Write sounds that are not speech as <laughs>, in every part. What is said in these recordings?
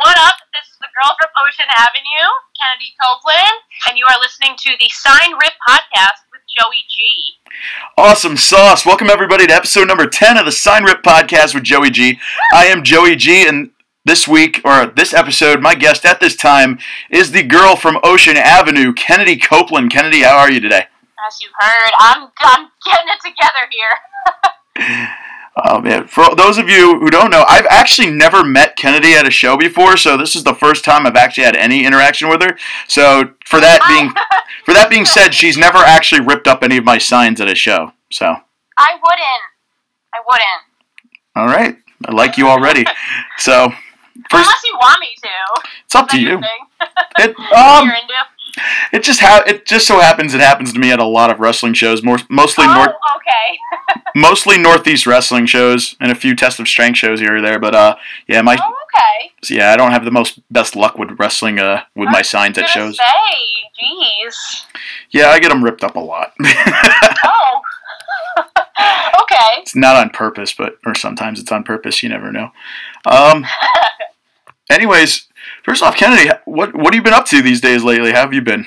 What up? This is the girl from Ocean Avenue, Kennedi Copeland, and you are listening to the Sign Rip podcast with Joey G. Awesome sauce. Welcome everybody to episode number 10 of the Sign Rip podcast with Joey G. I am Joey G and this week or this episode, my guest at this time is the girl from Ocean Avenue, Kennedi Copeland. Kennedi, how are you today? As you've heard, I'm, I'm getting it together here. <laughs> Oh man, for those of you who don't know, I've actually never met Kennedi at a show before, so this is the first time I've actually had any interaction with her. So for that being for that being said, she's never actually ripped up any of my signs at a show. So I wouldn't. I wouldn't. all right, I like you already. <laughs> So first, Unless you want me to. it's up to you. It um. It just ha- it just so happens it happens to me at a lot of wrestling shows, more mostly Oh, north okay. <laughs> mostly northeast wrestling shows and a few test of strength shows here or there. But uh, yeah, my oh, okay. So, yeah, I don't have the most best luck with wrestling uh, with my signs at shows. Say, jeez. Yeah, I get them ripped up a lot. <laughs> Oh. <laughs> okay. it's not on purpose, but or sometimes it's on purpose. You never know. Um, anyways, first off, Kennedi, what what have you been up to these days lately? How have you been?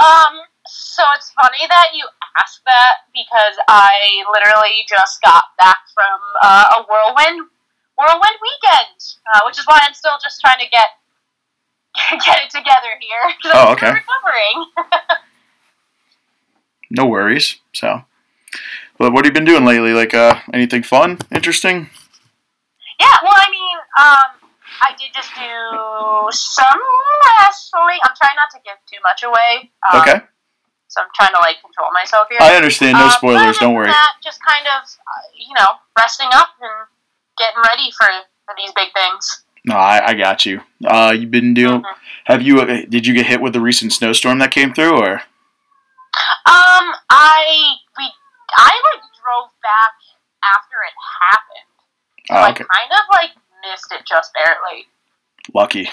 Um, so it's funny that you asked that because I literally just got back from uh, a whirlwind whirlwind weekend, uh, which is why I'm still just trying to get <laughs> get it together here. <laughs> Oh, okay. Recovering. <laughs> No worries. So, well, what have you been doing lately? Like uh, anything fun, interesting? Yeah. Well, I mean, um, I did just do some wrestling. I'm trying not to give too much away. Um, Okay, So I'm trying to like control myself here. I understand. No Um, spoilers. other Don't worry. That, just kind of, uh, you know, resting up and getting ready for, for these big things. No, I, I got you. Uh, you've been doing. Mhm. Have you? Uh, did you get hit with the recent snowstorm that came through, or? Um, I we I like drove back after it happened. So Oh, I kind of like missed it just barely. Lucky.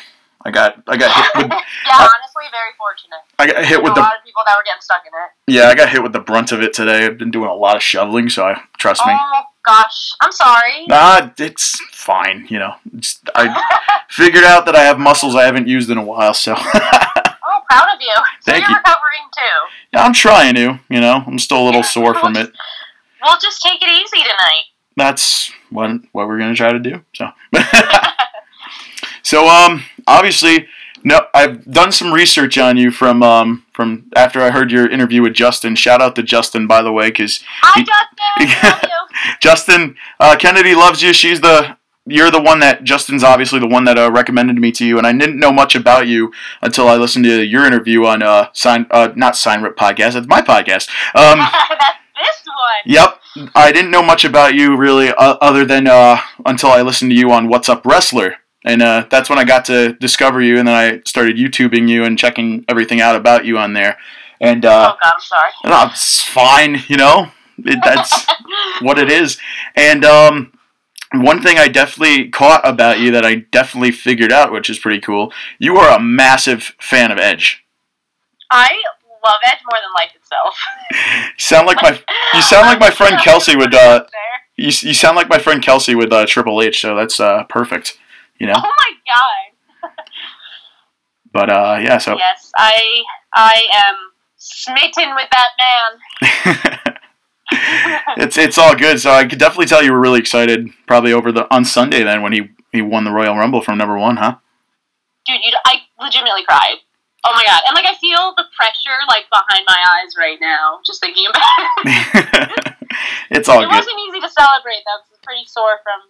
I got I got hit with <laughs> yeah, <laughs> honestly, very fortunate. I got hit with a the lot of people that were getting stuck in it. yeah I got hit with the brunt of it today. I've been doing a lot of shoveling, so I trust me. Oh gosh, I'm sorry. Nah, it's fine. You know, it's, I <laughs> figured out that I have muscles I haven't used in a while, so oh, proud of you. So Thank you're you. recovering too. yeah, I'm trying to. You know, I'm still a little sore from it. We'll just take it easy tonight. That's what what we're gonna try to do. So, <laughs> so um, obviously, no, I've done some research on you from um from after I heard your interview with Justin. Shout out to Justin, by the way, because Hi, He- Justin. <laughs> Justin uh, Kennedi loves you. She's the you're the one that Justin's obviously the one that uh, recommended me to you, and I didn't know much about you until I listened to your interview on uh sign uh not sign rip podcast. It's my podcast. Um, <laughs> this one. yep, I didn't know much about you really, uh, other than uh until I listened to you on What's Up Wrestler. And uh, that's when I got to discover you, and then I started YouTubing you and checking everything out about you on there. And uh, oh God, I'm sorry. no, it's fine, you know. It, that's <laughs> what it is. And um, one thing I definitely caught about you that I definitely figured out, which is pretty cool, you are a massive fan of Edge. I love Edge more than life itself. <laughs> You sound like my you sound like my friend Kelsey would uh you, you sound like my friend Kelsey with uh, Triple H, so that's uh perfect, you know. Oh my God. <laughs> But uh yeah, so Yes, I I am smitten with that man. <laughs> it's it's all good. So I could definitely tell you were really excited, probably over the on Sunday then when he he won the Royal Rumble from number one, huh? Dude, you, I legitimately cried. Oh my God. And like I feel the pressure like behind my eyes right now, just thinking about it. <laughs> <laughs> it's all it good. wasn't easy to celebrate. That was pretty sore from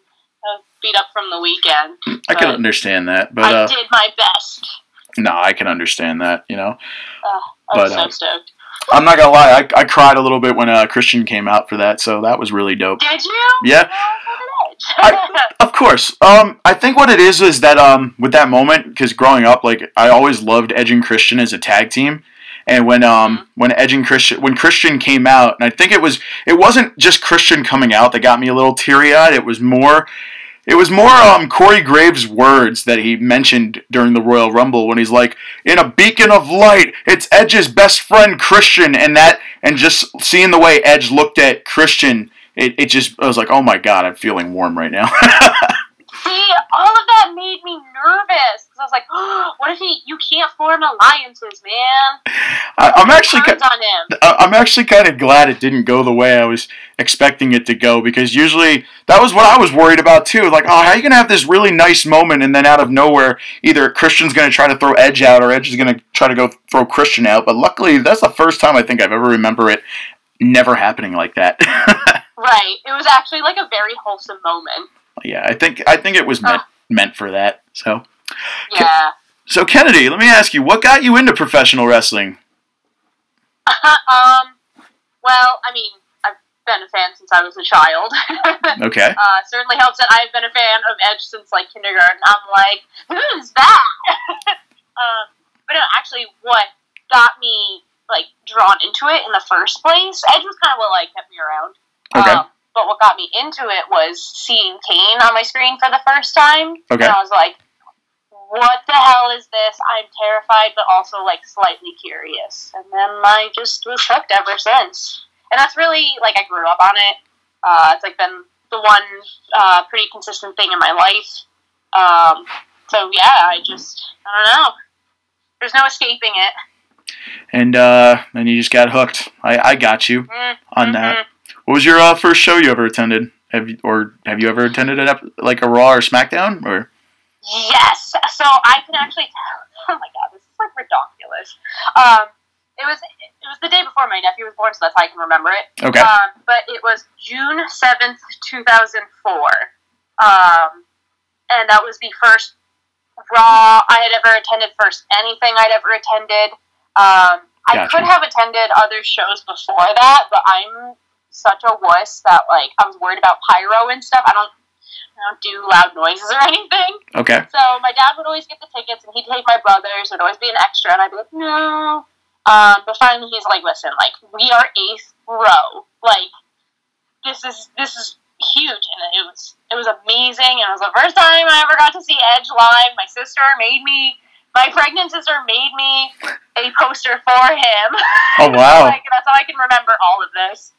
uh, beat up from the weekend. I can understand that, but I uh, did my best. no, I can understand that. You know, Uh, I was but, so uh, stoked. I'm not gonna lie, I, I cried a little bit when uh, Christian came out for that, so that was really dope. Did you? Yeah. I- <laughs> Of course. Um, I think what it is is that um, with that moment, because growing up, like I always loved Edge and Christian as a tag team, and when um when Edge and Christian when Christian came out, and I think it was it wasn't just Christian coming out that got me a little teary eyed. It was more. It was more um, Corey Graves' words that he mentioned during the Royal Rumble when he's like, "In a beacon of light, it's Edge's best friend Christian," and that, and just seeing the way Edge looked at Christian, it, it just I was like, "Oh my God, I'm feeling warm right now." <laughs> See, all of that made me alliances, man. I, I'm actually Turns ki- on him. I- I'm actually kind of glad it didn't go the way I was expecting it to go because usually that was what I was worried about too. Like, oh, how are you gonna have this really nice moment and then out of nowhere, either Christian's gonna try to throw Edge out or Edge is gonna try to go throw Christian out. But luckily, that's the first time I think I've ever remember it never happening like that. <laughs> Right. It was actually like a very wholesome moment. yeah, I think I think it was meant meant for that. So, Yeah. so Kennedi, let me ask you, what got you into professional wrestling? <laughs> um. Well, I mean, I've been a fan since I was a child. <laughs> Okay. uh, certainly helps that I've been a fan of Edge since like kindergarten. I'm like, who's that? <laughs> um, but no, actually, what got me like drawn into it in the first place, Edge was kind of what like kept me around. Okay. Um, but what got me into it was seeing Kane on my screen for the first time. Okay. And I was like, what the hell is this? I'm terrified, but also like slightly curious. And then I just was hooked ever since. And that's really like I grew up on it. Uh, it's like been the one uh, pretty consistent thing in my life. Um, so yeah, I just I don't know. There's no escaping it. And uh, then you just got hooked. I, I got you Mm, on that. What was your uh, first show you ever attended? Have you or have you ever attended an ep- like a Raw or SmackDown or? Yes. So I can actually tell. <laughs> Oh my god, this is like ridiculous. Um, it was it was the day before my nephew was born, so that's how I can remember it. Okay. Um, but it was June seventh, two thousand four, um, and that was the first Raw I had ever attended. First anything I'd ever attended. Um, I Gotcha. could have attended other shows before that, but I'm such a wuss that like I was worried about pyro and stuff. I don't. I don't do loud noises or <laughs> anything. Okay. So my dad would always get the tickets, and he'd take my brothers. It'd always be an extra, and I'd be like, no. Um, but finally, he's like, listen, like we are eighth row. Like this is this is huge, and it was it was amazing. And it was the first time I ever got to see Edge live. My sister made me. My pregnant sister made me a poster for him. <laughs> Oh wow. like that's how I can remember all of this.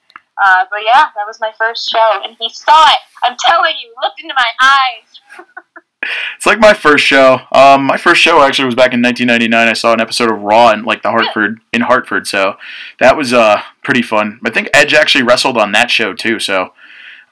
Uh, but yeah, that was my first show, and he saw it. I'm telling you, looked into my eyes. It's like my first show. Um, my first show actually was back in 1999. I saw an episode of Raw in like the Hartford in Hartford, so that was uh pretty fun. I think Edge actually wrestled on that show too. So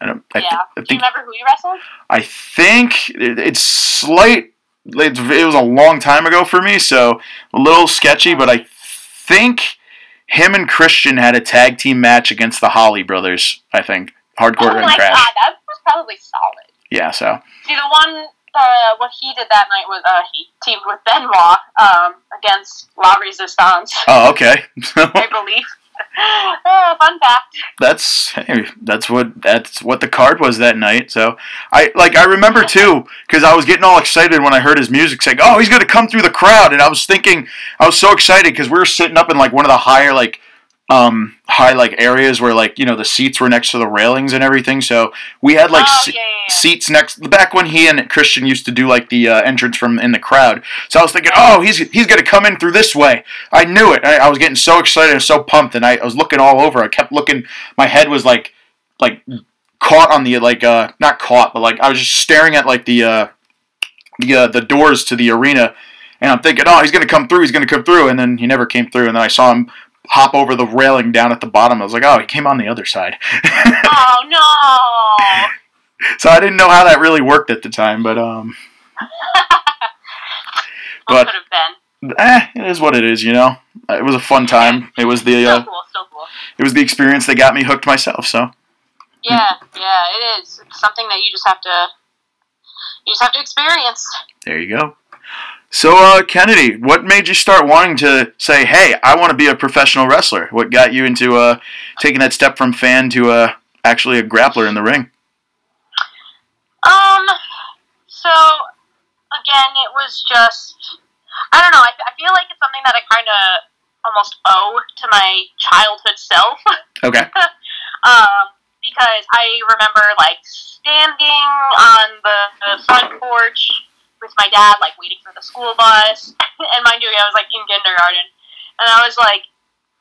I don't. I, th- yeah. I Do you remember who you wrestled? I think it, it's slight. It was a long time ago for me, so a little sketchy. But I think him and Christian had a tag team match against the Holly Brothers. I think Hardcore oh and Crash. god, that was probably solid. Yeah. So See, the one, uh, what he did that night was uh, he teamed with Benoit um, against La Resistance, oh okay. <laughs> I believe. <laughs> oh, fun fact. that's that's what that's what the card was that night. So I like I remember <laughs> too because I was getting all excited when I heard his music saying, "Oh, he's gonna come through the crowd," and I was thinking I was so excited because we were sitting up in like one of the higher like um high like areas where like you know the seats were next to the railings and everything. So we had like oh, se- yeah, yeah, seats next back when he and Christian used to do like the uh, entrance from in the crowd. So I was thinking, oh, he's he's gonna come in through this way. I knew it. I, I was getting so excited and so pumped, and I, I was looking all over. I kept looking. My head was like like caught on the like uh not caught, but like I was just staring at like the uh the uh, the doors to the arena. And I'm thinking, oh, he's gonna come through. He's gonna come through, and then he never came through. And then I saw him hop over the railing down at the bottom. I was like, oh, he came on the other side. <laughs> Oh, no. so I didn't know how that really worked at the time, but um, <laughs> But- could have been? eh, it is what it is, you know. It was a fun time. It was the uh, cool, still cool. it was the experience that got me hooked myself. So Yeah, yeah, it is. It's something that you just have to, you just have to experience. there you go. So uh, Kennedi, what made you start wanting to say, "Hey, I want to be a professional wrestler"? What got you into uh, taking that step from fan to uh, actually a grappler in the ring? Um, so again, it was just I don't know. I, I feel like it's something that I kind of almost owe to my childhood self. Okay. <laughs> um, because I remember like standing on the, the front porch with my dad, like waiting for the school bus. <laughs> and mind you, I was like in kindergarten, and I was like,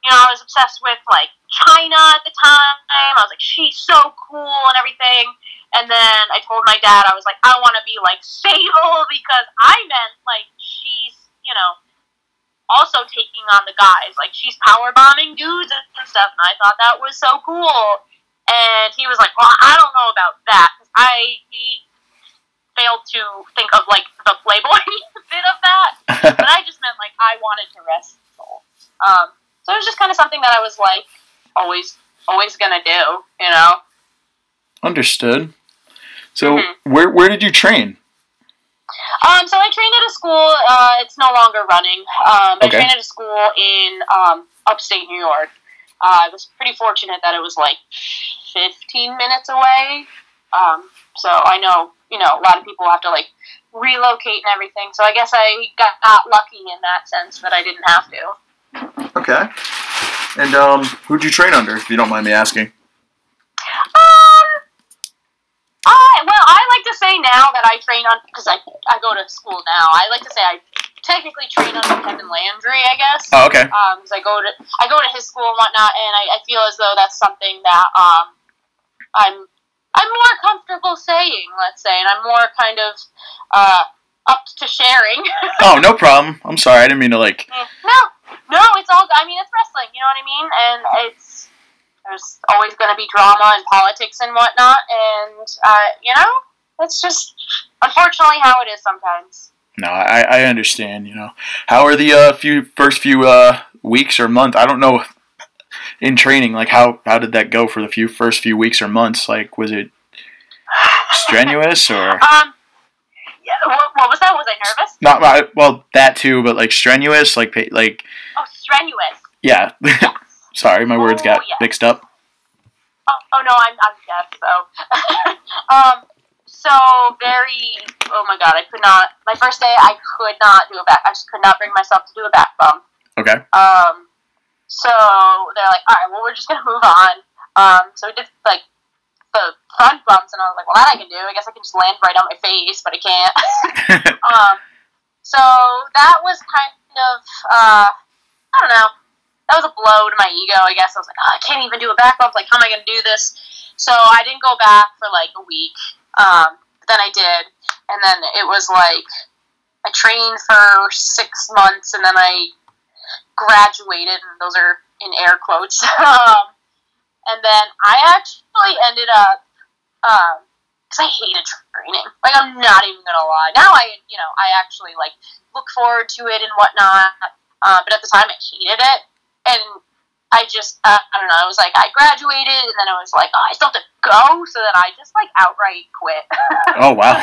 you know, I was obsessed with like Chyna at the time. I was like, she's so cool and everything. And then I told my dad, I was like, I want to be like <laughs> Sable because I meant like she's, you know, also taking on the guys. Like she's power bombing dudes and stuff, and I thought that was so cool. And he was like, "Well, I don't know about that because I failed to think of like the Playboy <laughs> bit of that, <laughs> but I just meant like I wanted to wrestle. Um, so it was just kind of something that I was like always, always gonna do, you know. Understood. So Mhm. where where did you train? Um, so I trained at a school. Uh, it's no longer running. Um, I trained at a school in um, upstate New York. Uh, I was pretty fortunate that it was like 15 minutes away. Um, so I know, you know, a lot of people have to like relocate and everything. So I guess I got, got lucky in that sense that I didn't have to. Okay. And um, who'd you train under, if you don't mind me asking? Um, I well, I like to say now that I train on because I I go to school now. I like to say I technically train under Kevin Landry, I guess. Oh, okay. Um, because I go to I go to his school and whatnot, and I, I feel as though that's something that um I'm I'm more comfortable saying, let's say, and I'm more kind of uh up to sharing. <laughs> Oh, no problem. I'm sorry. I didn't mean to like. no, no, it's all. I mean, it's wrestling. You know what I mean? And it's there's always going to be drama and politics and whatnot, and uh, you know, that's just unfortunately how it is sometimes. No, I, I understand. You know, how are the uh, few first few uh, weeks or month? I don't know. In training, like how how did that go for the few first few weeks or months? Like, was it strenuous <laughs> or Um, yeah, what, what was that? Was I nervous? not? Well, that too, but like strenuous, like like Oh, strenuous. yeah. <laughs> Sorry, my words got Oh, yeah. mixed up. Oh, oh no, I'm I'm deaf. So, <laughs> um, so very. Oh my god, I could not. My first day, I could not do a back. I just could not bring myself to do a back bump. Okay. Um, so they're like, all right, well, we're just gonna move on. Um, so we did like the front bumps, and I was like, well, that I can do. I guess I can just land right on my face, but I can't. <laughs> um, so that was kind of, uh, I don't know. That was a blow to my ego, I guess. I was like, oh, I can't even do a back bump. Like, how am I gonna do this? So I didn't go back for like a week. Um, but then I did, and then it was like I trained for six months, and then I graduated, and those are in air quotes. <laughs> um, and then I actually ended up, because I hated training. Like I'm not even gonna lie. Now I, you know, I actually like look forward to it and whatnot. Uh, but at the time, I hated it, and I just, uh, I don't know. I was like, I graduated, and then I was like, oh, I still have to go. So then I just like outright quit. <laughs> oh wow.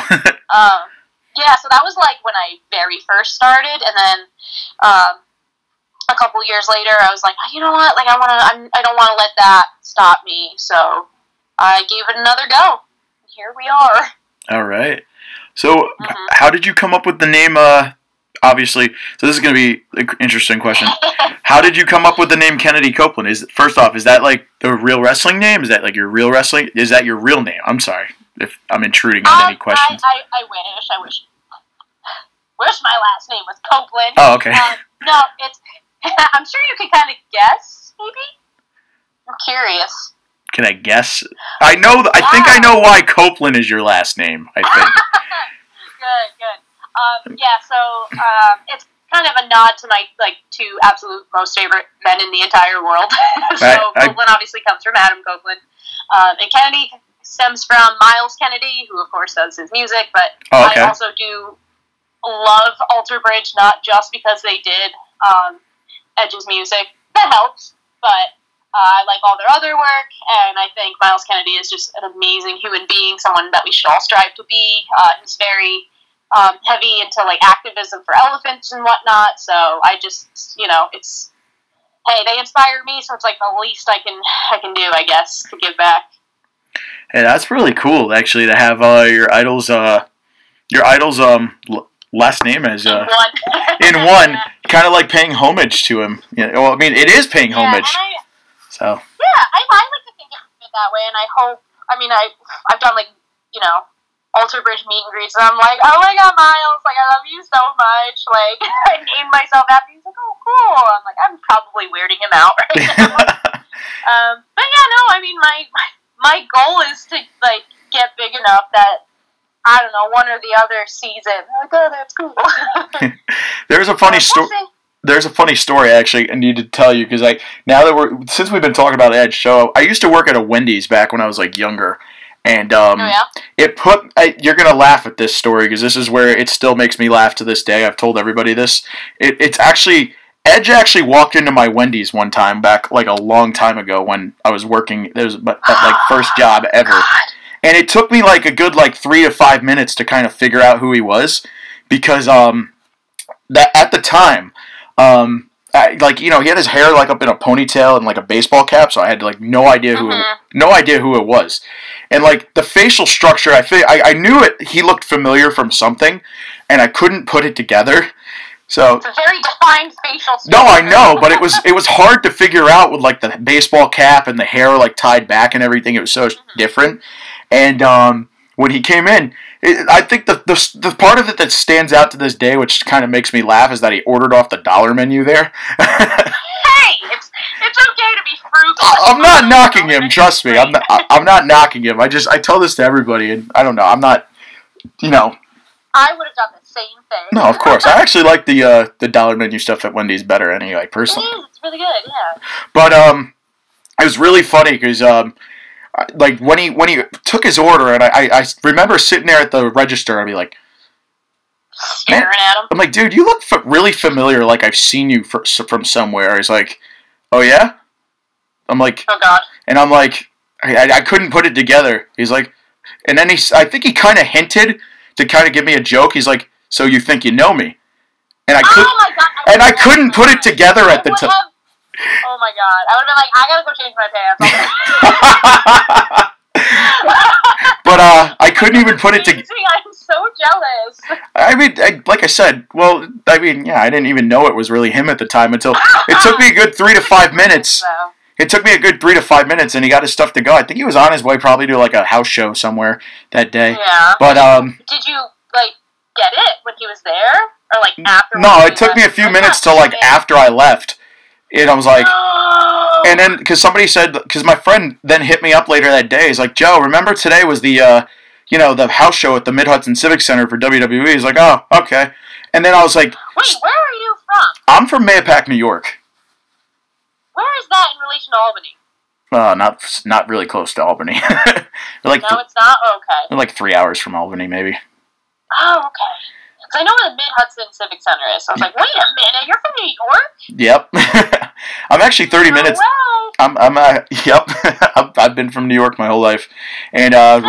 Um, yeah, so that was like when I very first started, and then um, a couple years later, I was like, you know what? Like, I want to. I'm. I don't want to let that stop me. So I gave it another go. Here we are. All right. So, Mhm. how did you come up with the name? Uh, obviously, so this is going to be an interesting question. <laughs> How did you come up with the name Kennedi Copeland? Is first off, is that like the real wrestling name? Is that like your real wrestling? Is that your real name? I'm sorry if I'm intruding on any Um, questions. I, I, I wish. I wish. Wish my last name was Copeland. Oh, okay. Um, no, it's. <laughs> I'm sure you can kind of guess. Maybe. I'm curious. Can I guess? I know. I think I know why Copeland is your last name. I think. <laughs> good, good. Um, yeah, so um, it's kind of a nod to my like two absolute most favorite men in the entire world. <laughs> so I- I- Copeland obviously comes from Adam Copeland, um, and Kennedi stems from Myles Kennedy, who of course does his music, but Oh, okay. I also do love Alter Bridge not just because they did um, Edge's music. That helps, but uh, I like all their other work, and I think Myles Kennedy is just an amazing human being, someone that we should all strive to be. Uh, he's very um, heavy into like activism for elephants and whatnot. So I just, you know, it's hey, they inspire me, so it's like the least I can I can do, I guess, to give back. Hey, that's really cool. Actually, to have uh, your idols, uh, your idols, um, last name as In uh, one. in one, <laughs> kind of like paying homage to him. Yeah, well, I mean, it is paying Yeah, homage. I, So, Yeah, I, I like to think of it that way, and I hope. I mean, I I've done like you know Alter Bridge meet and greets, and I'm like, oh my god, Myles, like I love you so much. Like <laughs> I named myself after you. He's like, oh cool. I'm like, I'm probably weirding him out right now. <laughs> um, but yeah, no, I mean, my, my my goal is to like get big enough that. I don't know, one or the other sees it. Like, oh, that's cool. <laughs> there's a funny story. there's a funny story actually I need to tell you because like now that we're since we've been talking about Edge, so I used to work at a Wendy's back when I was like younger, and um, Oh yeah. it put I, you're gonna laugh at this story because this is where it still makes me laugh to this day. I've told everybody this. It, it's actually Edge actually walked into my Wendy's one time back like a long time ago when I was working. It was my my, like first job ever, <gasps> God. And it took me like a good like three to five minutes to kind of figure out who he was because um that at the time um I, like you know he had his hair like up in a ponytail and like a baseball cap so I had like no idea who it, Mhm. no idea who it was and like the facial structure I fi- I, I knew it he looked familiar from something and I couldn't put it together so It's a very defined facial. no, I know, but it was <laughs> it was hard to figure out with like the baseball cap and the hair like tied back and everything. It was so different. And um, when he came in, it, I think the, the the part of it that stands out to this day, which kind of makes me laugh, is that he ordered off the dollar menu there. <laughs> Hey, it's it's okay to be frugal. I'm not knocking him. Trust me, I'm not, I- I'm not knocking him. I just I tell this to everybody, and I don't know. I'm not, you know. I would have done the same thing. No, of course. I actually like the uh, the dollar menu stuff at Wendy's better anyway, personally. is. It's really good. Yeah. But um, it was really funny because um, I- like when he when he took his order, and I, I, I remember sitting there at the register, I'd be like, Staring at him. I'm like, dude, you look f- really familiar, like I've seen you fr- from somewhere. He's like, oh yeah. I'm like, Oh God. and I'm like, I, I- I couldn't put it together. He's like, and then he, I think he kind of hinted to kind of give me a joke. He's like, so you think you know me? And I could, oh God. and I couldn't put it together at the time. Oh my God. I would have been like, I gotta go change my pants. <laughs> but uh, I couldn't even put it <laughs> together. I'm so jealous. I mean, I, like I said, well, I mean, yeah, I didn't even know it was really him at the time until <laughs> it took me a good three to five minutes. It took me a good three to five minutes, and he got his stuff to go. I think he was on his way probably to like a house show somewhere that day. yeah. But um, Did you like get it when he was there, or like after? no, it took me a few minutes till like after I left, and I was like, No. and then because somebody said because my friend then hit me up later that day. He's like, Joe, remember today was the uh, you know, the house show at the Mid Hudson Civic Center for WWE. He's like, oh, okay. And then I was like, Wait, where are you from? I'm from Mahopac, New York. Where is that in relation to Albany? Uh, not not really close to Albany. <laughs> like No, it's not. Oh, okay. like three hours from Albany, maybe. Oh, okay. Because I know where the Mid Hudson Civic Center is. So I was like, wait a minute, you're from New York? Yep. <laughs> I'm actually 30 No minutes. way. I'm I'm uh, <laughs> yep. <laughs> I've, I've been from New York my whole life, and uh,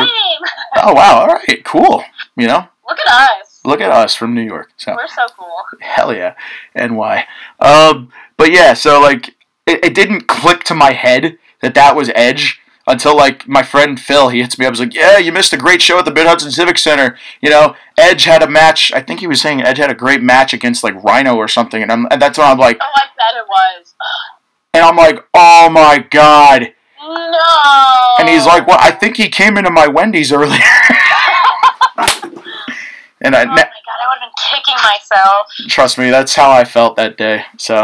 oh wow, all right, cool. You know, Look at us. look at us from New York. So We're so cool. hell yeah, and why? Um, but yeah, so like it, it didn't click to my head that that was Edge until like my friend Phil he hits me up. He's like, "Yeah, you missed a great show at the Mid Hudson Civic Center. You know, Edge had a match. I think he was saying Edge had a great match against like Rhino or something." And I'm and that's when I'm like, Oh, I bet it was. and I'm like, "Oh my god." No. And he's like, "Well, I think he came into my Wendy's earlier." <laughs> and I, Oh my god, I would have been kicking myself. trust me, that's how I felt that day. So, <laughs>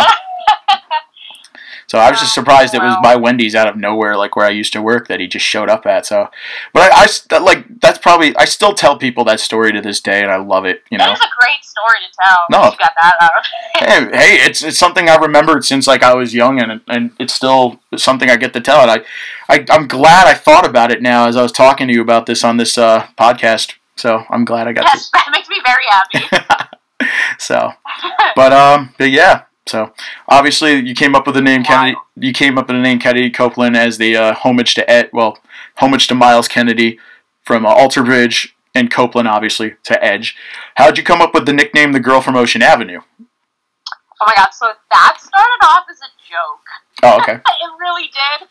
so I was just surprised it was by Wendy's out of nowhere, like where I used to work, that he just showed up at. So, but I, I like that's probably I still tell people that story to this day, and I love it. You know, That is a great story to tell. No. You got that out hey, hey, it's it's something I remembered since like I was young, and and it's still something I get to tell. And I, I I'm glad I thought about it now as I was talking to you about this on this uh, podcast. So I'm glad I got Yes, <laughs> that makes me very happy. <laughs> So, <laughs> but um, but yeah. So obviously you came up with the name Kennedi. You came up with the name Kennedi Copeland as the uh, homage to Ed. Well, homage to Myles Kennedy from uh, Alter Bridge and Copeland, obviously to Edge. How'd you come up with the nickname the Girl from Ocean Avenue? oh my god, so that started off as a joke. Oh, okay. <laughs> it really did.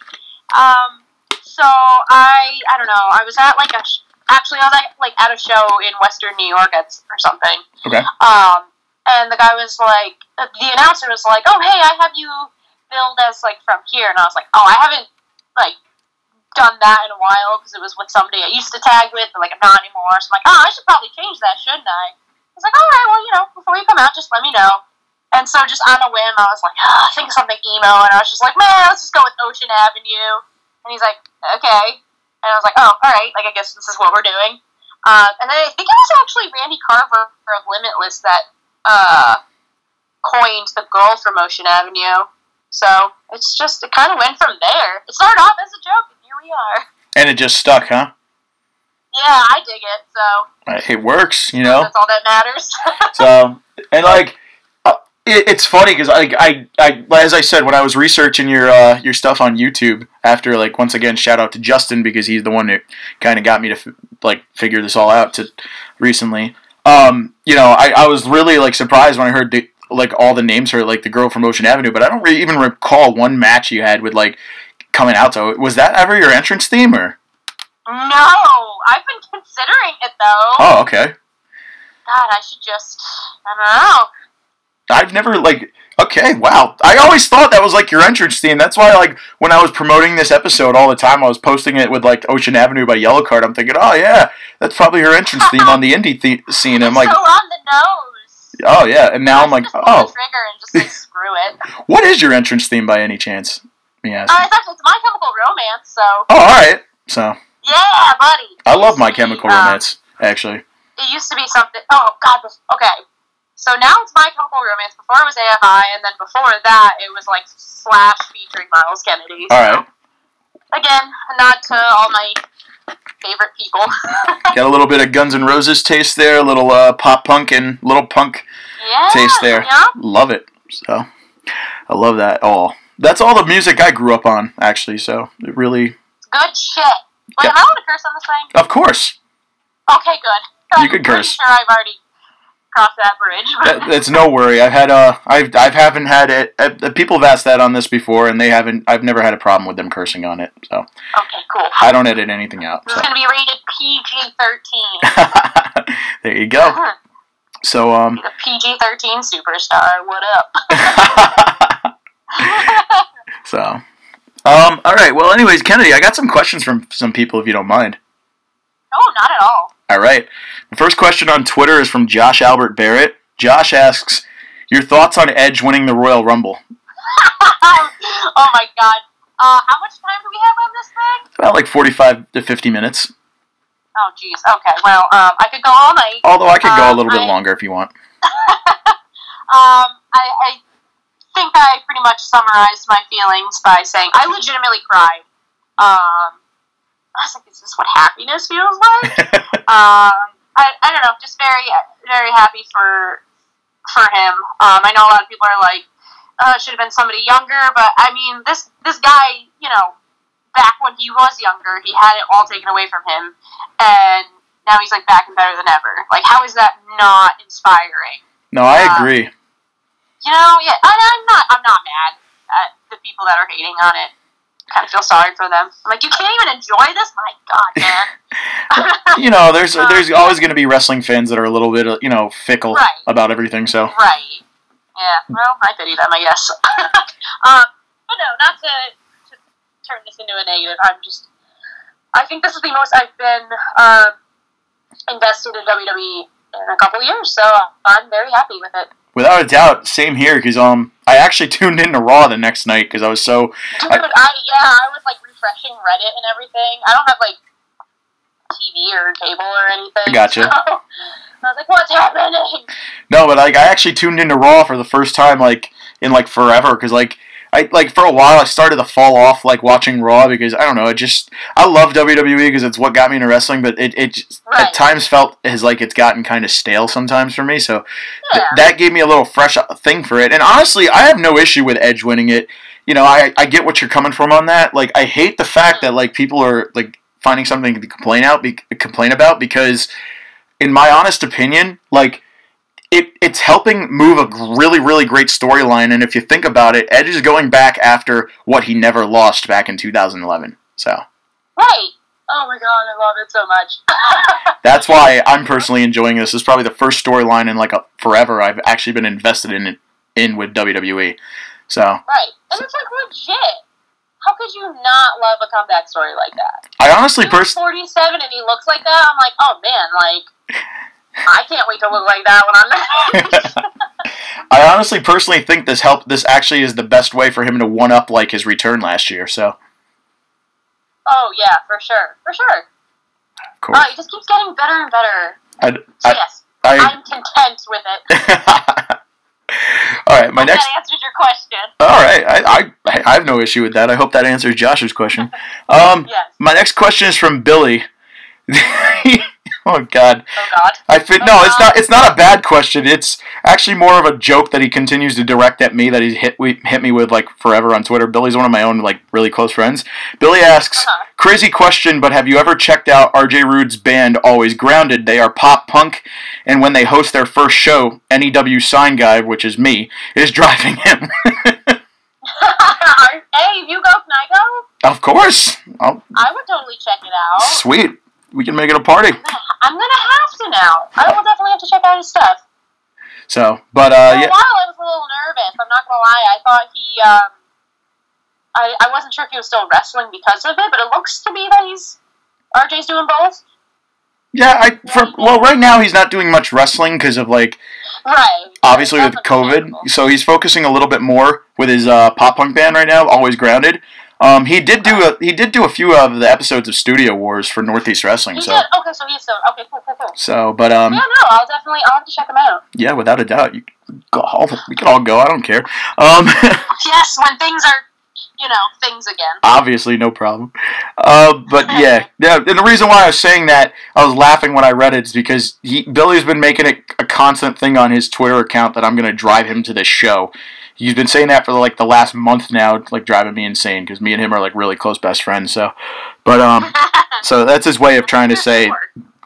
Um, so I, I don't know. I was at like a, sh- actually I was at, like at a show in Western New York at, or something. Okay. Um, and the guy was like, the announcer was like, "Oh, hey, I have you billed as like from here," and I was like, "Oh, I haven't like done that in a while because it was with somebody I used to tag with, but like I'm not anymore." So I'm like, "Oh, I should probably change that, shouldn't I?" He's like, "All right, well, you know, before you come out, just let me know." And so just on a whim, I was like, ah, think of something emo, and I was just like, man, let's just go with Ocean Avenue. And he's like, okay. And I was like, oh, all right, like I guess this is what we're doing. Uh, and then I think it was actually Randy Carver of Limitless that uh, coined the girl from Ocean Avenue. So it's just it kind of went from there. It started off as a joke, and here we are. <laughs> And it just stuck, huh? Yeah, I dig it. So It works, you know. that's all that matters. <laughs> So and like, uh, it's funny because like I, I as I said when I was researching your uh, your stuff on YouTube after like once again shout out to Justin because he's the one that kind of got me to f- like figure this all out to recently. Um, you know, I, I was really like surprised when I heard the, like all the names for like the girl from Ocean Avenue, but I don't really even recall one match you had with like coming out. So was that ever your entrance theme or? no, I've been considering it though. Oh, okay. God, I should just I don't know. I've never like okay, wow. I always thought that was like your entrance theme. That's why like when I was promoting this episode all the time, I was posting it with like Ocean Avenue by Yellowcard. I'm thinking, oh yeah, that's probably her entrance theme on the indie the- scene. I'm like, so on the nose. oh yeah, and now I'm like, Just pull the oh, trigger and just like screw it. <laughs> what is your entrance theme by any chance? Me Uh, it's actually it's My Chemical Romance, so Oh, all right. So yeah, buddy. I love My Chemical uh, Romance actually. It used to be something. Oh God, okay. So now it's My Chemical Romance. Before it was AFI, and then before that it was like Slash featuring Myles Kennedy. All So, Again, a nod to all my favorite people. <laughs> got a little bit of Guns N' Roses taste there, a little uh, pop punk and little punk yeah. taste there. Yeah. Love it. So I love that all. That's all the music I grew up on, actually. So it really, Good shit. Wait, Yeah. am I allowed to curse on this thing? of course, Okay, good. You could I'm pretty curse. Sure, I've already crossed that bridge. that, <laughs> it's no worry. I've had uh, I've I've haven't had it. Uh, people have asked that on this before, and they haven't. I've never had a problem with them cursing on it. So okay, cool. I don't edit anything out. This So gonna be rated PG thirteen. <laughs> there you go. So um, the PG thirteen superstar. What up? <laughs> so um, all right. Well, anyways, Kennedi, I got some questions from some people, if you don't mind. oh, not at all. All right. The first question on Twitter is from Josh Albert Barrett. Josh asks, "Your thoughts on Edge winning the Royal Rumble?" <laughs> oh my god. Uh, how much time do we have on this thing? About like forty-five to fifty minutes. Oh, jeez. Okay. Well, um, I could go all night. Although I could go a Um, little bit I- longer if you want. <laughs> Um, I, I think I pretty much summarized my feelings by saying I legitimately cried. Um, I was like, is this what happiness feels like? <laughs> um, I, I don't know, just very, very happy for for him. Um, I know a lot of people are like, uh, it should have been somebody younger, but I mean, this this guy, you know, back when he was younger, he had it all taken away from him, and now he's like back and better than ever. Like, how is that not inspiring? no, I Uh, agree. You know, yeah, and I'm not, I'm not mad at the people that are hating on it. Kind of feel sorry for them. I'm like, you can't even enjoy this. My God, man. <laughs> <laughs> you know, there's Uh, there's always going to be wrestling fans that are a little bit, you know, fickle Right. about everything. So right. Yeah. Well, I pity them, I guess. <laughs> um, but no, not to, to turn this into a negative. I'm just, I think this is the most I've been um, invested in WWE in a couple years, so I'm very happy with it. Without a doubt, same here. Because um, I actually <laughs> tuned into Raw the next night because I was so Dude, I, yeah, I was like refreshing Reddit and everything. I don't have like TV or cable or anything. I gotcha. So, <laughs> I was like, what's happening? no, but like I actually tuned into Raw for the first time like in like forever because like. I like for a while I started to fall off like watching Raw because I don't know it just I love WWE because it's what got me into wrestling but it, it just, Right. at times felt as like it's gotten kind of stale sometimes for me so th- that gave me a little fresh uh, thing for it. And honestly, I have no issue with Edge winning it. You know, I, I get what you're coming from on that. Like, I hate the fact that like people are like finding something to complain out, be, complain about because, in my honest opinion, like it it's helping move a really really great storyline. And if you think about it, Edge is going back after what he never lost back in 2011. So Right. Oh my god, I love it so much. <laughs> that's why I'm personally enjoying this. This is probably the first storyline in like a forever I've actually been invested in in with WWE. So right. And it's like legit. How could you not love a comeback story like that? I honestly personally 47 and he looks like that. I'm like, oh man, like, I can't wait to look like that when I'm there. <laughs> I honestly personally think this help this actually is the best way for him to one up like his return last year. So oh yeah, for sure, for sure. of course, Oh, he just keeps getting better and better. I, So I, yes, I, I'm content with it. <laughs> All right, my Hope next. That answers your question. All right, I, I I have no issue with that. I hope that answers Josh's question. <laughs> Um, Yes. my next question is from Billy. Oh God. Oh God. I fi- no, it's not. It's not a bad question. It's actually more of a joke that he continues to direct at me. That he's hit we, hit me with like forever on Twitter. Billy's one of my own like really close friends. Billy asks, Uh-huh. "Crazy question, but have you ever checked out RJ Rude's band Always Grounded? They are pop punk, and when they host their first show, NEW sign guy, which is me, is <laughs> driving him. <laughs> hey, you go, can I go? of course, oh, I would totally check it out. sweet. We can make it a party. I'm gonna have to now. I will definitely have to check out his stuff. So, but For uh, a yeah, while, I was a little nervous. I'm not gonna lie. I thought he, um, I, I wasn't sure if he was still wrestling because of it, but it looks to be that he's RJ's doing both. yeah. I for well, right now he's not doing much wrestling because of like Right. obviously with COVID, so he's focusing a little bit more with his uh, pop punk band right now. Always grounded. Um, he did do a he did do a few of the episodes of Studio Wars for Northeast Wrestling. He So did. Okay, so he's still okay. Cool, cool, cool. so, but um, yeah, no, I'll definitely. I'll have to check him out. yeah, without a doubt, you go all, we can all go. I don't care. Um, <laughs> <laughs> Yes, when things are, you know, things again. obviously, no problem. Uh, but <laughs> yeah, yeah. And the reason why I was saying that I was laughing when I read it is because he, Billy's been making it a constant thing on his Twitter account that I'm going to drive him to this show. He's been saying that for like the last month now, like driving me insane because me and him are like really close best friends. So, but um, <laughs> so that's his way of trying to say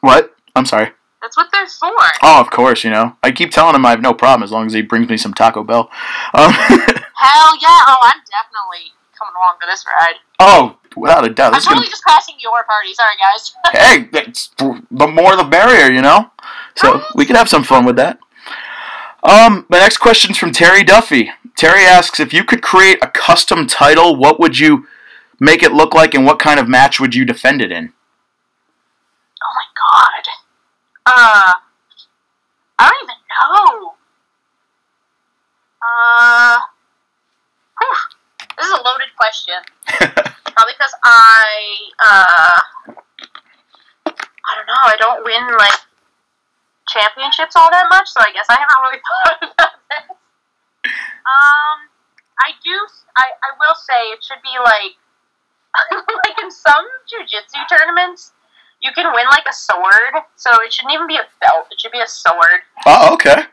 what? I'm sorry. That's what they're for. Oh, of course, you know. I keep telling him I have no problem as long as he brings me some Taco Bell. Um, <laughs> Hell yeah! Oh, I'm definitely coming along for this ride. oh, without a doubt, I'm is gonna just crashing your party. Sorry, guys. <laughs> hey, the more the merrier, you know. So we could have some fun with that. Um, my next question's from Terry Duffy. Terry asks if you could create a custom title, what would you make it look like, and what kind of match would you defend it in? oh my god. Uh, I don't even know. Uh, whew, this is a loaded question. <laughs> Probably because I, uh, I don't know. I don't win like championships all that much, so I guess I haven't really <laughs> thought about this. Um, I do. I I will say it should be like, <laughs> like in some jujitsu tournaments, you can win like a sword. So it shouldn't even be a belt. It should be a sword. oh, okay.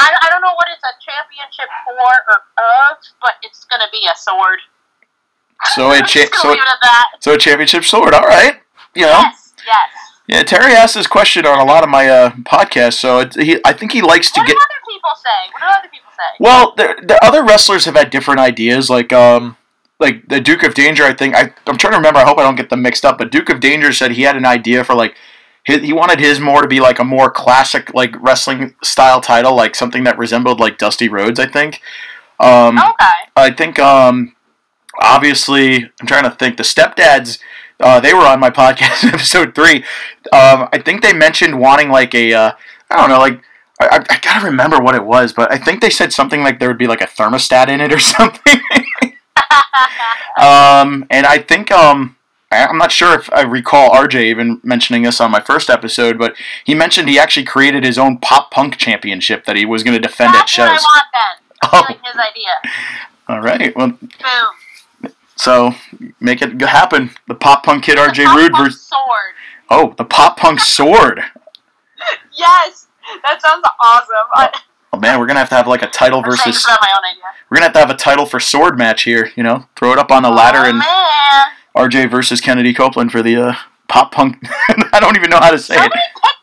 I, I don't know what it's a championship for or of, but it's gonna be a sword. So <laughs> a cha- so, leave it at that. so a championship sword. All right. You know. Yes, yes. Yeah, Terry asked this question on a lot of my uh, podcasts, so it, he, I think he likes to What get. People say? What do other people say? Well, the, the other wrestlers have had different ideas. Like, um, like the Duke of Danger. I think I, I'm trying to remember. I hope I don't get them mixed up. But Duke of Danger said he had an idea for like, he, he wanted his more to be like a more classic like wrestling style title, like something that resembled like Dusty Rhodes. I think. Um, Okay. I think um, obviously I'm trying to think. The stepdads, uh, they were on my <laughs> podcast episode three. Um, I think they mentioned wanting like a uh, I don't know like. I, I I gotta remember what it was, but I think they said something like there would be like a thermostat in it or <laughs> something. <laughs> um, and I think um, I- I'm not sure if I recall RJ even mentioning this on my first episode, but he mentioned he actually created his own pop punk championship that he was going to defend That's at what I want then. <laughs> Oh. Like his idea. All right, well, Boom. So make it happen. The pop punk kid RJ The Rude versus sword. oh the pop punk sword. Yes, <laughs> that sounds awesome. I, Oh man, we're gonna have to have like a title I'm versus. my own idea. We're gonna have to have a title for sword match here. You know, throw it up on the ladder oh, and man. RJ versus Kennedi Copeland for the uh, pop punk. <laughs> I don't even know how to say it. Somebody pick,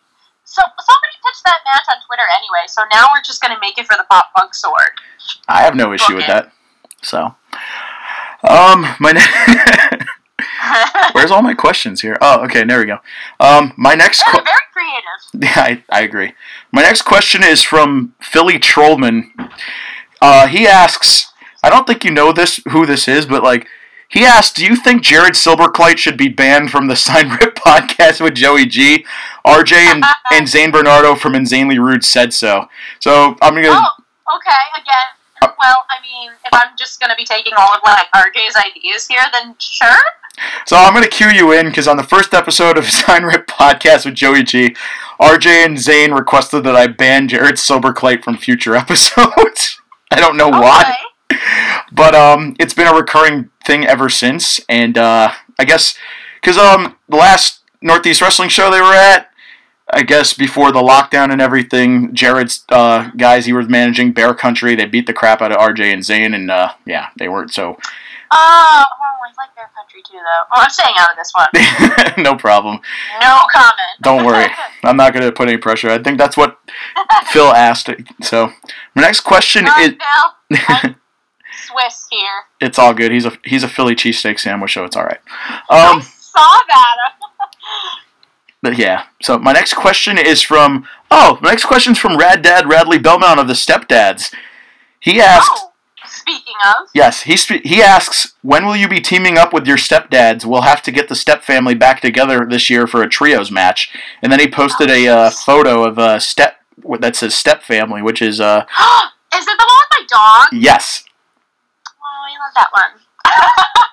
so somebody pitched that match on Twitter anyway. So now we're just gonna make it for the pop punk sword. I have no issue with that. So, um, my <laughs> ne- <laughs> where's all my questions here? Oh, okay, there we go. Um, my next. Qu- very creative. <laughs> Yeah, I, I agree. My next question is from Philly Trollman. Uh, he asks, I don't think you know this who this is, but like he asked, do you think Jared Silverclight should be banned from the <laughs> Sign Rip podcast with Joey G? RJ and, and Zane Bernardo from Insanely Rude said so. So I'm gonna Oh, okay. Again, Uh, well, I mean, if I'm just gonna be taking all of like RJ's ideas here, then sure. So I'm gonna cue you in because on the first episode of <laughs> Sign Rip podcast with Joey G, RJ and Zane requested that I ban Jared Silverclight from future <laughs> episodes. I don't know why. But um, it's been a recurring thing ever since, and uh, I guess because um, the last Northeast Wrestling show they were at, I guess before the lockdown and everything, Jared's uh, guys he was managing Bear Country, they beat the crap out of RJ and Zane, and uh, yeah, they weren't so. Oh, I like their Country too, though. Oh, I'm staying out of this one. <laughs> no problem. No comment. Don't worry. <laughs> I'm not going to put any pressure. I think that's what Phil asked. So, my next question Sorry, is. Phil. <laughs> Swiss here. It's all good. He's a he's a Philly cheesesteak sandwich, so it's all right. I Um, saw that. but yeah. So my next question is from oh, my next question's from Rad Dad Radley Belmont of the Stepdads. He asked. oh, speaking of, Yes, he spe- he asks, when will you be teaming up with your stepdads? We'll have to get the step family back together this year for a trios match. And then he posted a uh, photo of a step that says step family, which is uh <gasps> is it the one with my dog? yes, Oh, I love that one. <laughs>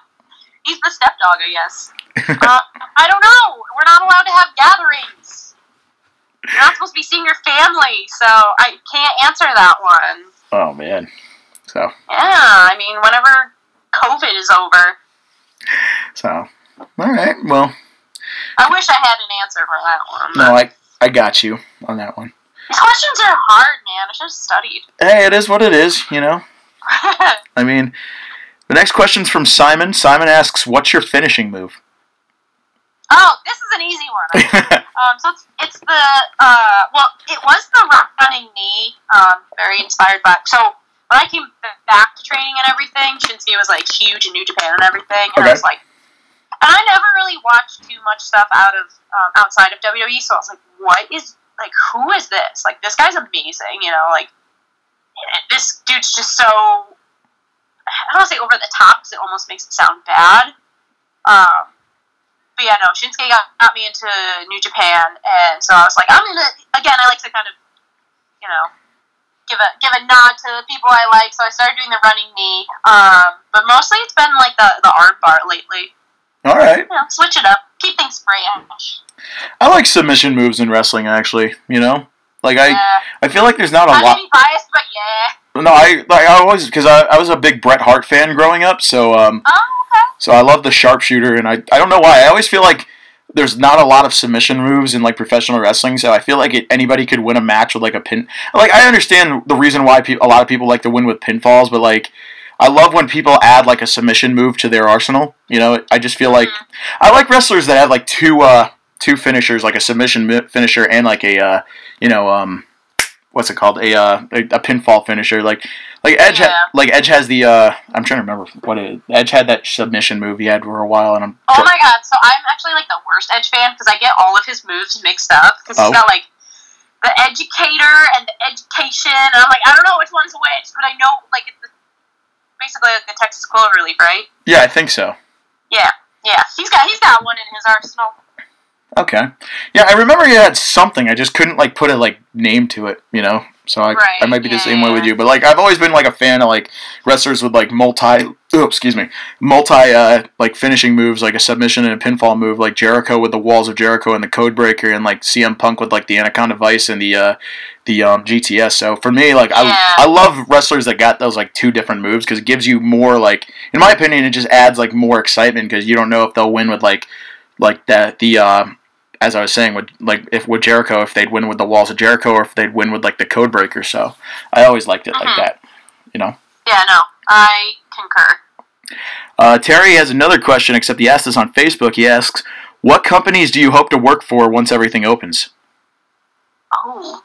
He's the stepdog, I guess. <laughs> uh, I don't know. We're not allowed to have gatherings. You're not supposed to be seeing your family, so I can't answer that one. oh man, so Yeah, I mean, whenever COVID is over, so all right, well, I wish I had an answer for that one. no, I I got you on that one. These questions are hard, man. I should have studied. <laughs> Hey, it is what it is, you know. I mean, the next question's from Simon. Simon asks, "What's your finishing move?" oh, this is an easy one. <laughs> Um, so it's, it's the uh, well, it was the running knee. Um, very inspired by. So when I came back to training and everything, Shinsuke was like huge in New Japan and everything, and Okay. I was like, and I never really watched too much stuff out of um, outside of WWE. So I was like, what is like who is this? Like this guy's amazing, you know, like this dude's just so. I don't want to say over the top because it almost makes it sound bad. Um, but yeah, no, Shinsuke got, got me into New Japan, and so I was like, I'm gonna again. I like to kind of, you know, give a give a nod to the people I like. So I started doing the running knee, um, but mostly it's been like the the arm bar lately. all right. You know, switch it up, keep things fresh. I like submission moves in wrestling. Actually, you know, like I, yeah. I feel like there's not a lot. biased, but yeah. No, I like I always because I, I was a big Bret Hart fan growing up, so um, Oh, okay. so I love the sharpshooter, and I I don't know why I always feel like there's not a lot of submission moves in like professional wrestling, so I feel like it, anybody could win a match with like a pin. Like I understand the reason why pe- a lot of people like to win with pinfalls, but like. I love when people add like a submission move to their arsenal. You know, I just feel like I like wrestlers that have like two uh two finishers, like a submission mi- finisher and like a uh you know um what's it called a uh a, a pinfall finisher. Like like Edge ha- like Edge has the uh I'm trying to remember what it Edge had that submission move he had for a while and I'm Oh my god, so I'm actually like the worst Edge fan because I get all of his moves mixed up because Oh. he's got like the Edgecator and the education, and I'm like, I don't know which one's which, but I know like it's basically like the Texas Cloverleaf, right? yeah I think so. Yeah, yeah. He's got he's got one in his arsenal. Okay. Yeah, I remember you had something. I just couldn't like put a like name to it, you know. So I, Right, I might be the yeah, same way with you, but like I've always been like a fan of like wrestlers with like multi, oh, excuse me, multi uh like finishing moves, like a submission and a pinfall move, like Jericho with the Walls of Jericho and the Codebreaker, and like CM Punk with like the Anaconda Vice and the uh the um GTS. So for me, like I Yeah. I love wrestlers that got those like two different moves because it gives you more like, in my opinion, it just adds like more excitement because you don't know if they'll win with like like that the uh, as I was saying with like if with Jericho if they'd win with the walls of Jericho or if they'd win with like the code breaker so I always liked it like Mhm. that you know Yeah, no, I concur. uh, Terry has another question except he asked this on Facebook he asks what companies do you hope to work for once everything opens Oh,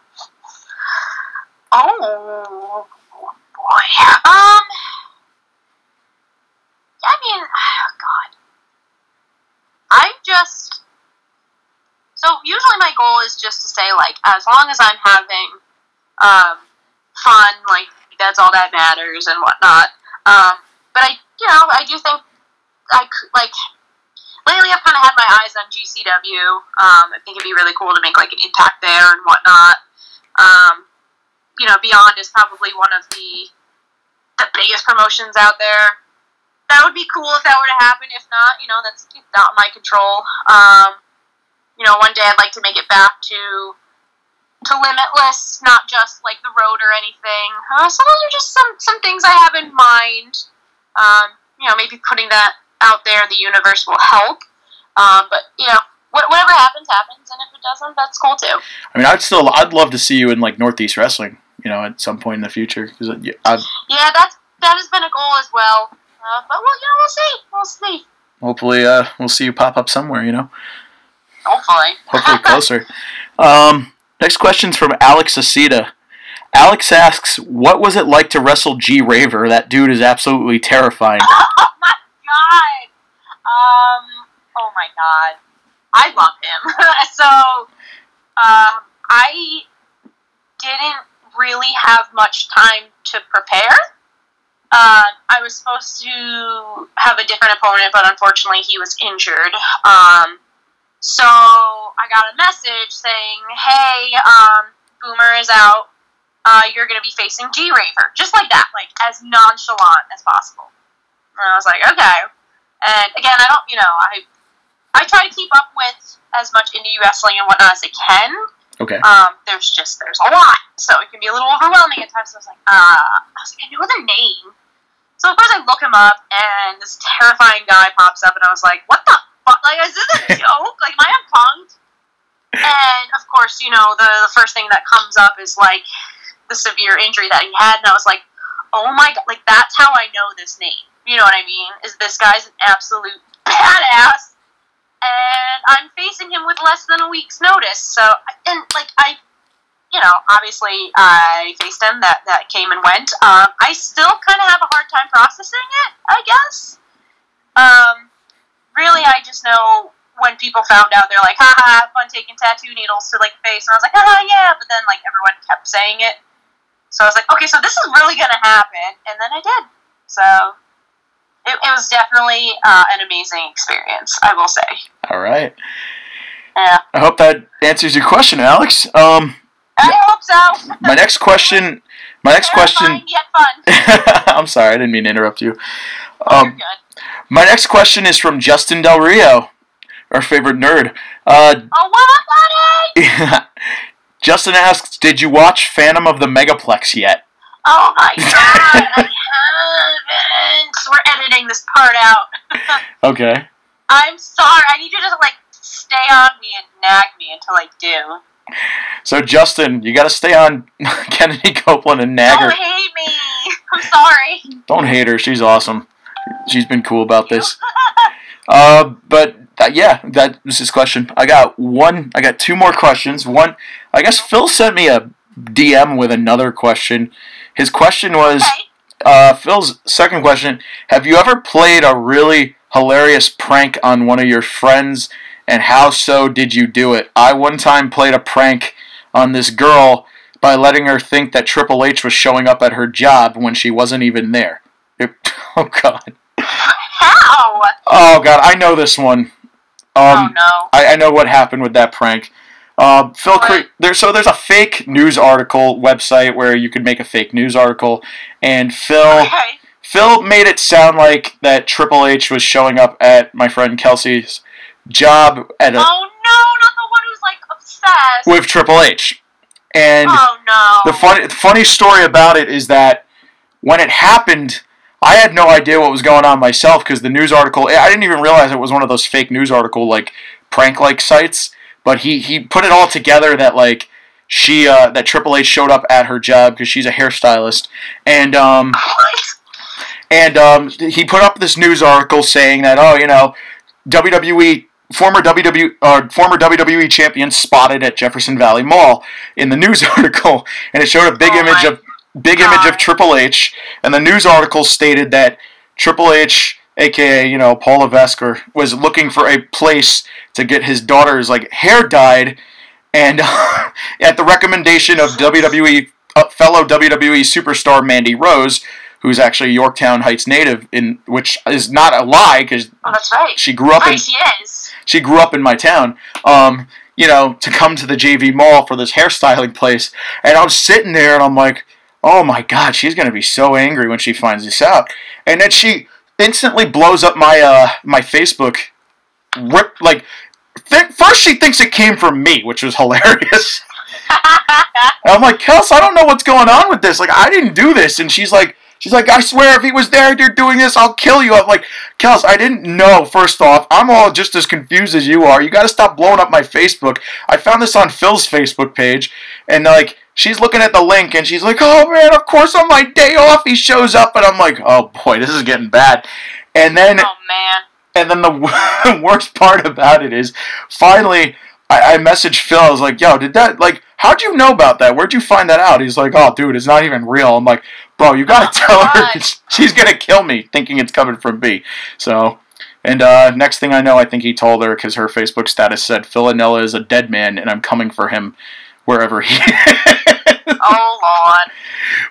oh boy. Um, I mean, <sighs> God, I just so usually my goal is just to say like as long as I'm having um fun, like that's all that matters and whatnot. Um, but I, you know, I do think I like lately I've kind of had my eyes on GCW. Um, I think it'd be really cool to make like an impact there and whatnot. Um, you know, Beyond is probably one of the the biggest promotions out there. That would be cool if that were to happen. If not, you know, that's not my control. Um, you know, one day I'd like to make it back to to Limitless, not just like the road or anything. Uh, so those are just some some things I have in mind. Um, you know, maybe putting that out there in the universe will help. Um, but you know, whatever happens, happens, and if it doesn't, that's cool too. I mean, I'd still, I'd love to see you in like Northeast Wrestling, you know, at some point in the future. Cause I, yeah, that's that has been a goal as well. Uh, but well, you know, we'll see, we'll see. Hopefully, uh, we'll see you pop up somewhere. You know. Hopefully. Hopefully <laughs> closer. um, next question's from Alex Acita. Alex asks, "What was it like to wrestle G Raver? That dude is absolutely terrifying." <laughs> Oh my god! Um, oh my god. I love him. <laughs> so, um, I didn't really have much time to prepare. Uh, I was supposed to have a different opponent, but unfortunately he was injured. Um, so I got a message saying, "Hey, um, Boomer is out. Uh, you're going to be facing G Raver," just like that, like as nonchalant as possible. And I was like, "Okay." And again, I don't, you know, I I try to keep up with as much indie wrestling and whatnot as I can. Okay. Um, there's just there's a lot, so it can be a little overwhelming at times. So I was like, uh, I was like, I know their name. So of course I look him up, and this terrifying guy pops up, and I was like, what the fuck? Like, is this a <laughs> joke? like, am I punked? And of course, you know, the, the first thing that comes up is like the severe injury that he had, and I was like, oh my god, like that's how I know this name. You know what I mean? Is this guy's an absolute <laughs> badass? and I'm facing him with less than a week's notice. So, and like I, you know, obviously I faced him. That that came and went. Um, I still kind of have a hard time processing it. I guess. Um, really, I just know when people found out, they're like, "Haha, have fun taking tattoo needles to like the face," and I was like, "Haha, yeah," but then like everyone kept saying it. So I was like, okay, so this is really gonna happen, and then I did. So it, it was definitely uh, an amazing experience, I will say. All right. Yeah. I hope that answers your question, Alex. Um, I hope so. my next question. My next question. <laughs> I'm sorry, I didn't mean to interrupt you. Um, my next question is from Justin Del Rio, our favorite nerd. Uh, oh, what up, buddy? Justin asks, "Did you watch Phantom of the Megaplex yet?" Oh my <laughs> god, I haven't. We're editing this part out. <laughs> Okay. I'm sorry. I need you to like stay on me and nag me until I do. So Justin, you got to stay on <laughs> Kennedi Copeland and nag her. Don't hate me. I'm sorry. Don't hate her. She's awesome. She's been cool about this. Uh, but uh, yeah, that was his question. I got one. I got two more questions. One, I guess Phil sent me a DM with another question. His question was, Okay. uh, Phil's second question: Have you ever played a really hilarious prank on one of your friends, and how so did you do it? I one time played a prank on this girl by letting her think that Triple H was showing up at her job when she wasn't even there. It- <laughs> oh God. How? Oh God, I know this one. oh Um, no. I, I know what happened with that prank. Uh, Phil, cre- there. So there's a fake news article website where you could make a fake news article, and Phil Okay. Phil made it sound like that Triple H was showing up at my friend Kelsey's job at a, Oh no, not the one who's like obsessed. with Triple H, and oh no. the funny the funny story about it is that when it happened, I had no idea what was going on myself because the news article I didn't even realize it was one of those fake news article like prank like sites. But he he put it all together that like she uh, that Triple H showed up at her job because she's a hairstylist and um and um, he put up this news article saying that oh you know WWE former WWE uh, former WWE champion spotted at Jefferson Valley Mall in the news <laughs> article, and it showed a big Oh image of big image of Triple H, and the news article stated that Triple H, aka you know Paul Levesque, was looking for a place to get his daughter's like hair dyed, and <laughs> at the recommendation of WWE uh, fellow WWE superstar Mandy Rose. Who's actually a Yorktown Heights native, in which is not a lie because Oh, that's right. she grew up in Right, she is. she grew up in my town. Um, you know, to come to the JV Mall for this hairstyling place, and I'm sitting there, and I'm like, oh my god, she's gonna be so angry when she finds this out, and then she instantly blows up my uh my Facebook, rip like. Th- first, she thinks it came from me, which was hilarious. <laughs> I'm like, Kels, I don't know what's going on with this. Like, I didn't do this. And she's like, she's like, I swear, if he was there, you're doing this, I'll kill you. I'm like, Kels, I didn't know. First off, I'm all just as confused as you are. You got to stop blowing up my Facebook. I found this on Phil's Facebook page, and like, she's looking at the link, and she's like, oh man, of course on my day off he shows up, and I'm like, oh boy, this is getting bad. And then, oh man. and then the <laughs> worst part about it is, finally. I, I messaged Phil. I was like, "Yo, did that like? How'd you know about that? Where'd you find that out?" He's like, "Oh, dude, it's not even real." I'm like, "Bro, you gotta Oh, tell her. She's gonna kill me, thinking it's coming from B." So, and uh, next thing I know, I think he told her because her Facebook status said, "Philanella is a dead man, and I'm coming for him wherever he." <laughs> is." Oh lord.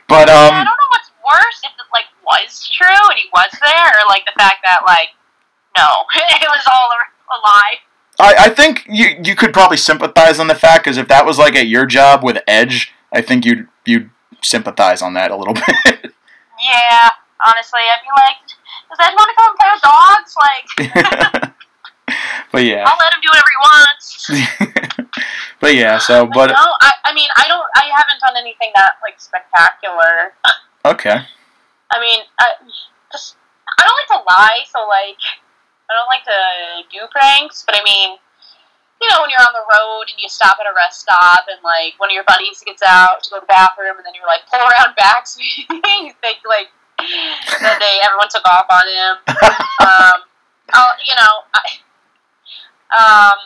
but Yeah, I um, don't know what's worse if it like was true and he was there, or like the fact that like no, <laughs> it was all a, a lie. I, I think you you could probably sympathize on the fact because if that was like at your job with Edge, I think you'd you'd sympathize on that a little <laughs> bit. Yeah, honestly, I'd be like, does Ed want to come play with dogs? Like, <laughs> <laughs> but yeah. I'll let him do whatever he wants. but yeah, so but no, I, I mean, I don't, I haven't done anything that like spectacular. okay. I mean, I, just, I don't like to lie, so like, I don't like to do pranks. But I mean, you know, when you're on the road and you stop at a rest stop, and like one of your buddies gets out to go to the bathroom, and then you're like pull around <laughs> back, so you think like that they everyone took off on him. <laughs> Um, I'll, you know, I, um.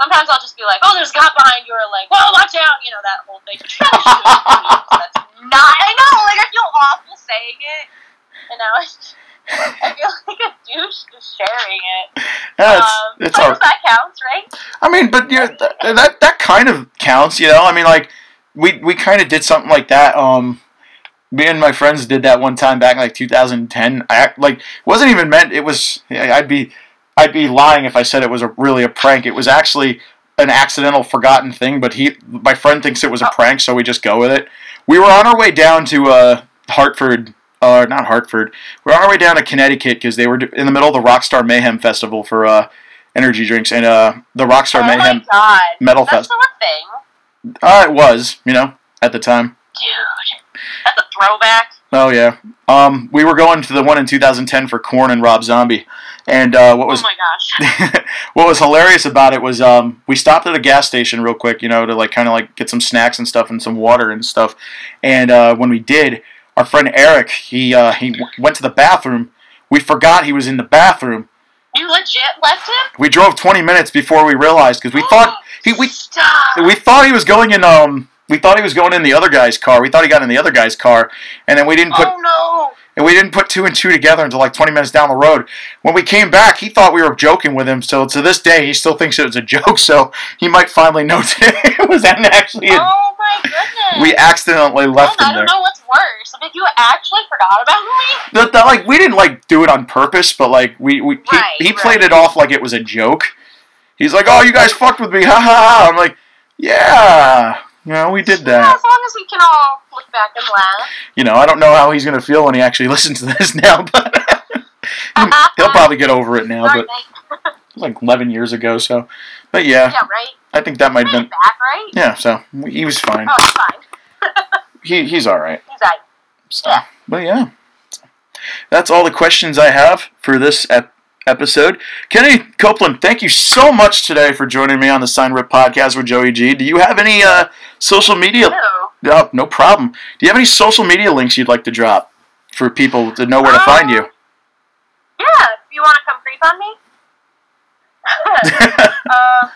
Sometimes I'll just be like, "Oh, there's a cop behind you," or like, "Whoa, watch out!" You know that whole thing. Just try to shoot it. That's not. I know, like I feel awful saying it, and now <laughs> I, feel like a douche just sharing it. Yeah, it's, um, it's all, that counts, right? I mean, but yeah, that, that that kind of counts, you know. I mean, like we we kind of did something like that. Um, me and my friends did that one time back in like 2010. I act- like wasn't even meant. It was. I'd be I'd be lying if I said it was a really a prank. It was actually an accidental, forgotten thing. But he, my friend, thinks it was a Oh. prank, so we just go with it. We were on our way down to uh, Hartford. Uh, not Hartford. We're on our way down to Connecticut because they were in the middle of the Rockstar Mayhem Festival for uh, energy drinks, and uh, the Rockstar oh Mayhem god, Metal that's Fest. thing, Uh, it was, you know, at the time. dude. That's a throwback. Oh yeah. Um, we were going to the one in 2010 for Korn and Rob Zombie, and uh, what Oh was my gosh. <laughs> what was hilarious about it was um, we stopped at a gas station real quick, you know, to like kind of like get some snacks and stuff and some water and stuff. And uh, when we did, our friend Eric, he uh, he w- went to the bathroom. We forgot he was in the bathroom. You legit left him? We drove 20 minutes before we realized because we thought he we Stop. we thought he was going in um we thought he was going in the other guy's car. We thought he got in the other guy's car, and then we didn't put oh no. And we didn't put two and two together until like 20 minutes down the road. When we came back, he thought we were joking with him. So to this day, he still thinks it was a joke. So he might finally know <laughs> today it was that actually. A, Oh my goodness. we accidentally left him there. I don't know what's worse. If you actually forgot about me. That, that, like we didn't like do it on purpose, but like we, we he, Right, he played right. it off like it was a joke. He's like, "Oh, you guys fucked with me, ha ha ha!" I'm like, "Yeah, you know, we did that." Yeah, that." as long as we can all look back and laugh. You know, I don't know how he's gonna feel when he actually <laughs> listens to this now, but <laughs> he'll probably get over it now. Right, But it was like 11 years ago, so. But yeah, Yeah, right. I think that might have been. back, right? Yeah, so he was fine. Oh, it's fine. <laughs> He, he's all right. He's like, So, Yeah. but yeah, that's all the questions I have for this ep- episode. Kenny Copeland, thank you so much today for joining me on the Sign Rip podcast with Joey G. Do you have any uh, social media? ew. No, no problem. Do you have any social media links you'd like to drop for people to know where to find you? Um, Yeah, if you want to come creep on me. <laughs> <laughs> uh,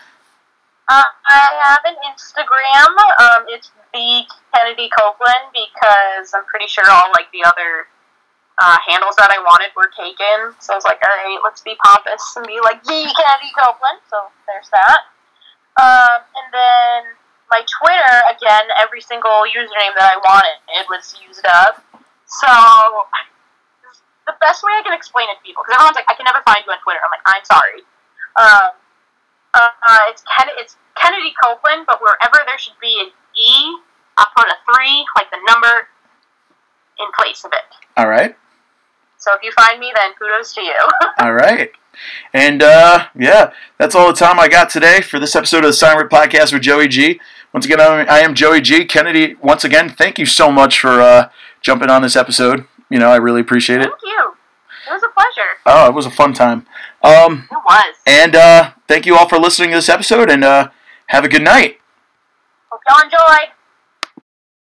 uh, I have an Instagram. Um, it's the Kennedi Copeland because I'm pretty sure all like the other uh, handles that I wanted were taken. So I was like, all right, let's be pompous and be like the Kennedi Copeland. So there's that. Um, and then my Twitter again, every single username that I wanted it was used up. So the best way I can explain it to people, because everyone's like, I can never find you on Twitter. I'm like, I'm sorry. Um, uh, uh, it's Ken- it's Kennedi Copeland, but wherever there should be an E, I put a three, like the number, in place of it. all right, So if you find me, then kudos to you. <laughs> all right. And uh, yeah, that's all the time I got today for this episode of the Sign Silent Podcast with Joey G. Once again, I am Joey G. Kennedi. Once again, thank you so much for uh, jumping on this episode. You know, I really appreciate it. Thank you. It was a pleasure. Oh, it was a fun time. Um, it was. And uh, thank you all for listening to this episode, and uh, have a good night. Hope y'all enjoyed.